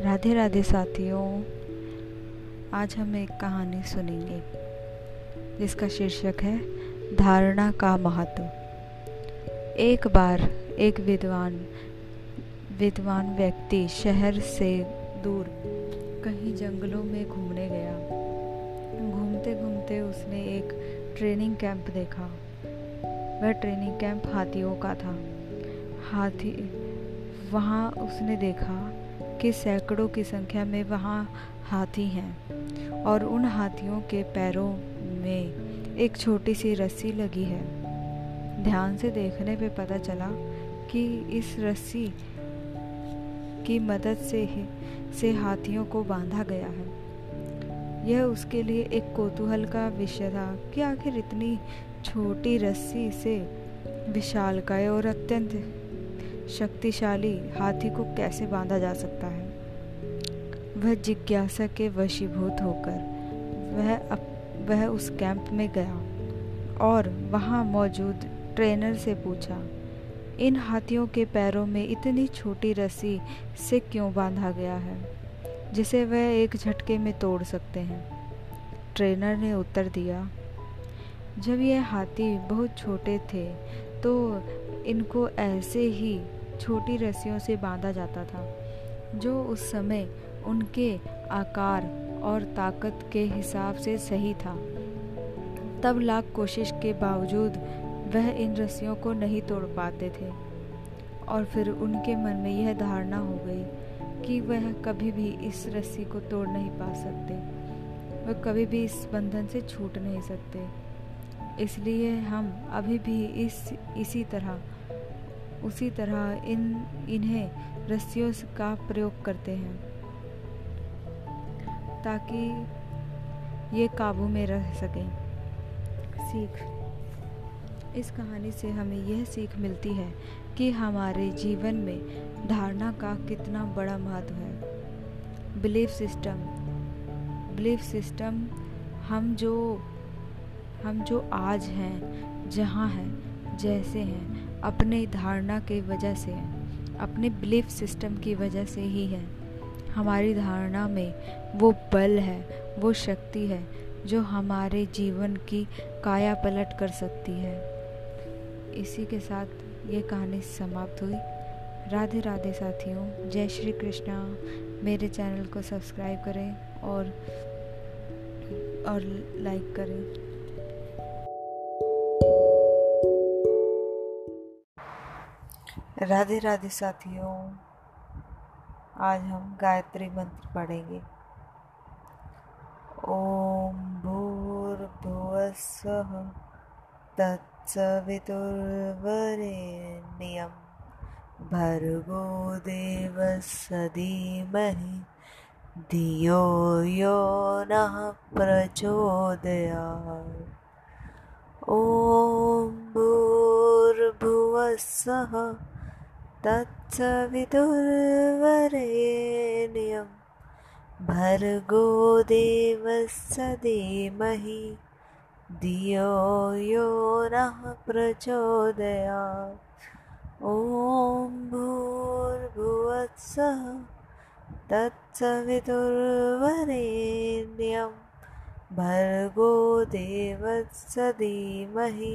राधे राधे साथियों, आज हम एक कहानी सुनेंगे, जिसका शीर्षक है, धारणा का महत्व। एक बार एक विद्वान विद्वान व्यक्ति शहर से दूर कहीं जंगलों में घूमने गया। घूमते घूमते उसने एक ट्रेनिंग कैंप देखा। वह ट्रेनिंग कैंप हाथियों का था। हाथी, वहाँ उसने देखा कि सैकड़ों की संख्या में वहाँ हाथी हैं और उन हाथियों के पैरों में एक छोटी सी रस्सी लगी है। ध्यान से देखने पे पता चला कि इस रस्सी की मदद से ही, से हाथियों को बांधा गया है। यह उसके लिए एक कौतूहल का विषय था कि आखिर इतनी छोटी रस्सी से विशालकाय और अत्यंत शक्तिशाली हाथी को कैसे बांधा जा सकता है? वह जिज्ञासा के वशीभूत होकर वह अप, वह उस कैंप में गया और वहाँ मौजूद ट्रेनर से पूछा इन हाथियों के पैरों में इतनी छोटी रस्सी से क्यों बांधा गया है जिसे वह एक झटके में तोड़ सकते हैं? ट्रेनर ने उत्तर दिया जब यह हाथी बहुत छोटे थे तो इनको ऐसे ही छोटी रस्सियों से बांधा जाता था, जो उस समय उनके आकार और ताकत के हिसाब से सही था। तब लाख कोशिश के बावजूद वह इन रस्सियों को नहीं तोड़ पाते थे। और फिर उनके मन में यह धारणा हो गई कि वह कभी भी इस रस्सी को तोड़ नहीं पा सकते। वह कभी भी इस बंधन से छूट नहीं सकते। इसलिए हम अभी भी इस, इसी तरह उसी तरह इन, इन्हें रस्सियों का प्रयोग करते हैं, ताकि ये काबू में रह सकें। सीख। इस कहानी से हमें यह सीख मिलती है कि हमारे जीवन में धारणा का कितना बड़ा महत्व है। Belief system. बिलीफ सिस्टम हम जो हम जो आज हैं, जहाँ हैं जैसे हैं, अपने धारणा के वजह से, अपने बिलीफ सिस्टम की वजह से ही है। हमारी धारणा में वो बल है, वो शक्ति है, जो हमारे जीवन की काया पलट कर सकती है। इसी के साथ ये कहानी समाप्त हुई। राधे राधे साथियों, जय श्री कृष्णा। मेरे चैनल को सब्सक्राइब करें और और लाइक करें। राधे राधे साथियों, आज हम गायत्री मंत्र पढ़ेंगे। ओम भूर्भुवस्सः तत्सवितुर्वरेण्यं भर्गो देवस्य धीमहि धियो यो नः प्रचोदयात्। ॐ भूर्भुवस्सः तत्सवितुर्वरेण्यं भर्गो देवस्य धीमहि धियो यो नः प्रचोदयात्। ॐ भूर्भुवत्सः तत्सवितुर्वरेण्यं भर्गो देवस्य धीमहि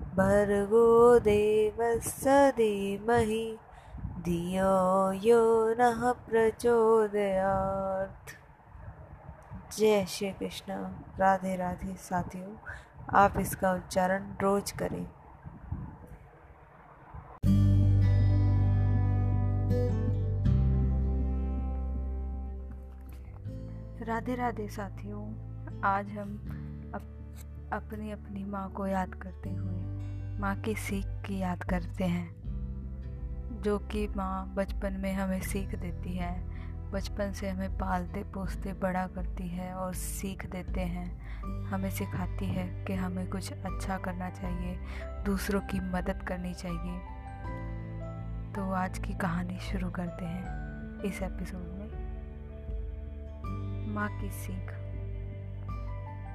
भर्गो देवस्य धीमहि धियो यो नः प्रचोदयात्। जय श्री कृष्ण। राधे राधे साथियों, आप इसका उच्चारण रोज करें। राधे राधे साथियों, आज हम अपनी अपनी माँ को याद करते हुए, माँ की सीख की याद करते हैं, जो कि माँ बचपन में हमें सीख देती है। बचपन से हमें पालते, पोसते, बड़ा करती है और सीख देते हैं। हमें सिखाती है कि हमें कुछ अच्छा करना चाहिए, दूसरों की मदद करनी चाहिए। तो आज की कहानी शुरू करते हैं इस एपिसोड में। माँ की सीख।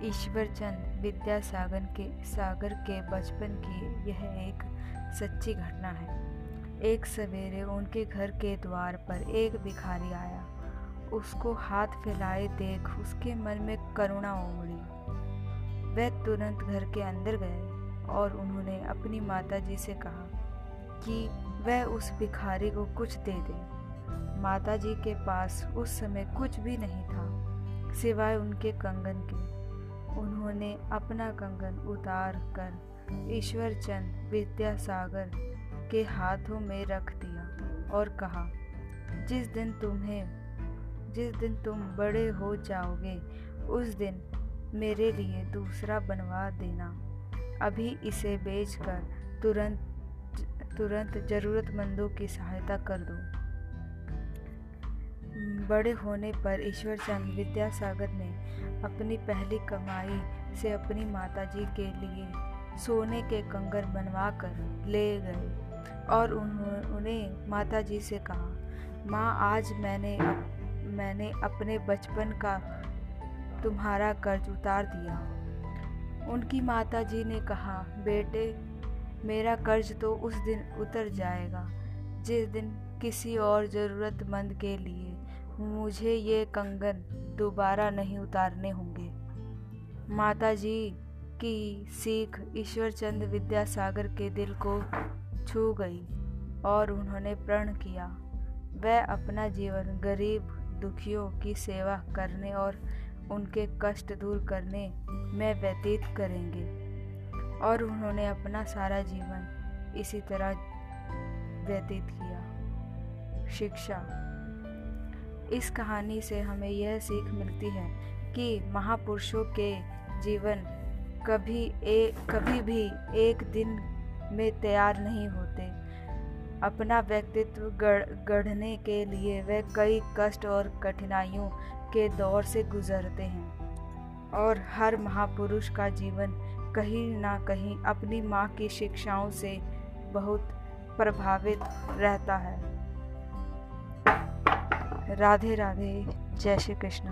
ईश्वर चंद विद्यासागर के, सागर के बचपन की यह एक सच्ची घटना है। एक सवेरे उनके घर के द्वार पर एक भिखारी आया। उसको हाथ फैलाए देख उसके मन में करुणा उमड़ी। वह तुरंत घर के अंदर गए और उन्होंने अपनी माता जी से कहा कि वह उस भिखारी को कुछ दे दे। माता जी के पास उस समय कुछ भी नहीं था, सिवाय उनके कंगन के। उन्होंने अपना कंगन उतार कर ईश्वर चंद विद्यासागर के हाथों में रख दिया और कहा, जिस दिन तुम्हें, जिस दिन तुम बड़े हो जाओगे, उस दिन मेरे लिए दूसरा बनवा देना। अभी इसे बेचकर तुरंत तुरंत ज़रूरतमंदों की सहायता कर दो। बड़े होने पर ईश्वर चंद विद्यासागर ने अपनी पहली कमाई से अपनी माताजी के लिए सोने के कंगर बनवा कर ले गए और उन्होंने माता जी से कहा माँ आज मैंने अप, मैंने अपने बचपन का तुम्हारा कर्ज उतार दिया। उनकी माता जी ने कहा बेटे मेरा कर्ज तो उस दिन उतर जाएगा जिस दिन किसी और ज़रूरतमंद के लिए मुझे ये कंगन दोबारा नहीं उतारने होंगे। माता जी की सीख ईश्वर चंद विद्यासागर के दिल को छू गई और उन्होंने प्रण किया। वह अपना जीवन गरीब दुखियों की सेवा करने और उनके कष्ट दूर करने में व्यतीत करेंगे और उन्होंने अपना सारा जीवन इसी तरह व्यतीत किया। शिक्षा इस कहानी से हमें यह सीख मिलती है कि महापुरुषों के जीवन कभी एक कभी भी एक दिन में तैयार नहीं होते। अपना व्यक्तित्व गढ़, गढ़ने के लिए वे कई कष्ट और कठिनाइयों के दौर से गुजरते हैं। और हर महापुरुष का जीवन कहीं ना कहीं अपनी माँ की शिक्षाओं से बहुत प्रभावित रहता है। राधे राधे, जय श्री कृष्ण।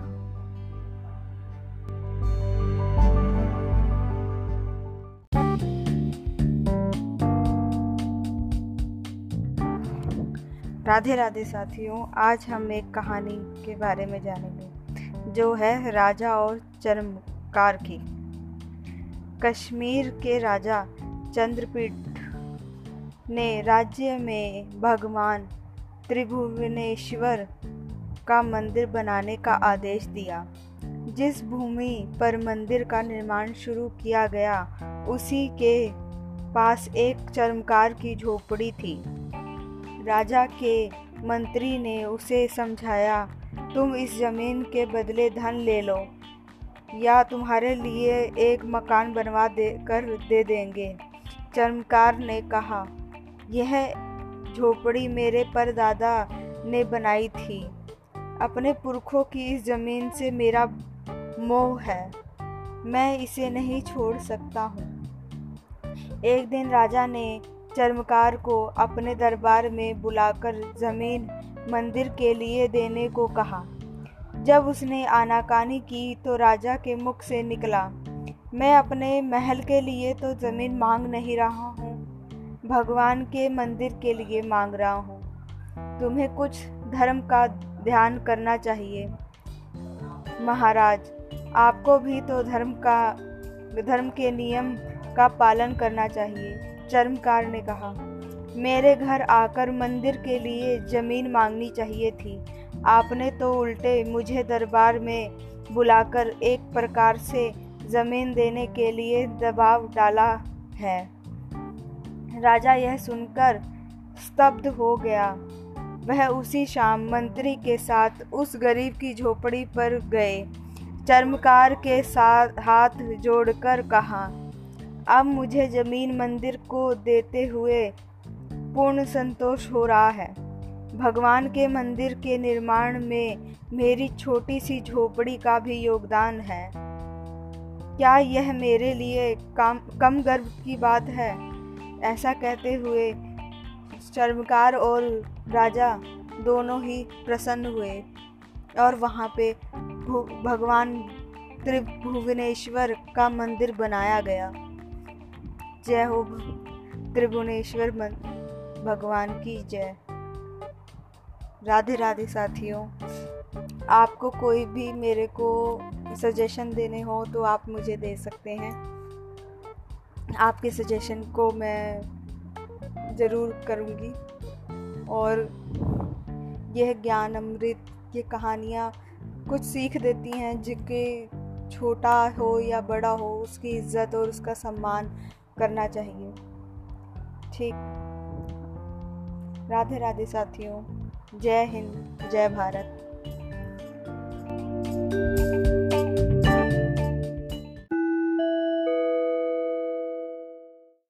राधे राधे साथियों, आज हम एक कहानी के बारे में जानेंगे, जो है राजा और चरमकार की। कश्मीर के राजा चंद्रपीठ ने राज्य में भगवान त्रिभुवनेश्वर का मंदिर बनाने का आदेश दिया। जिस भूमि पर मंदिर का निर्माण शुरू किया गया, उसी के पास एक चरमकार की झोपड़ी थी। राजा के मंत्री ने उसे समझाया, तुम इस ज़मीन के बदले धन ले लो, या तुम्हारे लिए एक मकान बनवा दे, कर दे देंगे। चर्मकार ने कहा, यह झोपड़ी मेरे परदादा ने बनाई थी। अपने पुरखों की इस ज़मीन से मेरा मोह है। मैं इसे नहीं छोड़ सकता हूँ। एक दिन राजा ने चर्मकार को अपने दरबार में बुलाकर ज़मीन मंदिर के लिए देने को कहा। जब उसने आनाकानी की तो राजा के मुख से निकला। मैं अपने महल के लिए तो ज़मीन मांग नहीं रहा हूँ, भगवान के मंदिर के लिए मांग रहा हूँ। तुम्हें कुछ धर्म का ध्यान करना चाहिए। महाराज, आपको भी तो धर्म का, धर्म के नियम का पालन करना चाहिए, चर्मकार ने कहा। मेरे घर आकर मंदिर के लिए ज़मीन मांगनी चाहिए थी। आपने तो उल्टे मुझे दरबार में बुलाकर एक प्रकार से ज़मीन देने के लिए दबाव डाला है। राजा यह सुनकर स्तब्ध हो गया। वह उसी शाम मंत्री के साथ उस गरीब की झोपड़ी पर गए। चर्मकार के साथ हाथ जोड़कर कहा, अब मुझे ज़मीन मंदिर को देते हुए पूर्ण संतोष हो रहा है। भगवान के मंदिर के निर्माण में मेरी छोटी सी झोपड़ी का भी योगदान है। क्या यह मेरे लिए कम कम गर्व की बात है? ऐसा कहते हुए चर्मकार और राजा दोनों ही प्रसन्न हुए और वहाँ पे भगवान त्रिभुवनेश्वर का मंदिर बनाया गया। जय हो त्रिभुवनेश्वर भगवान की जय। राधे राधे साथियों, आपको कोई भी मेरे को सजेशन देने हो तो आप मुझे दे सकते हैं। आपके सजेशन को मैं ज़रूर करूँगी। और यह ज्ञान अमृत ये कहानियाँ कुछ सीख देती हैं जिनके छोटा हो या बड़ा हो, उसकी इज़्ज़त और उसका सम्मान करना चाहिए। ठीक। राधे राधे साथियों, जय हिंद, जय भारत।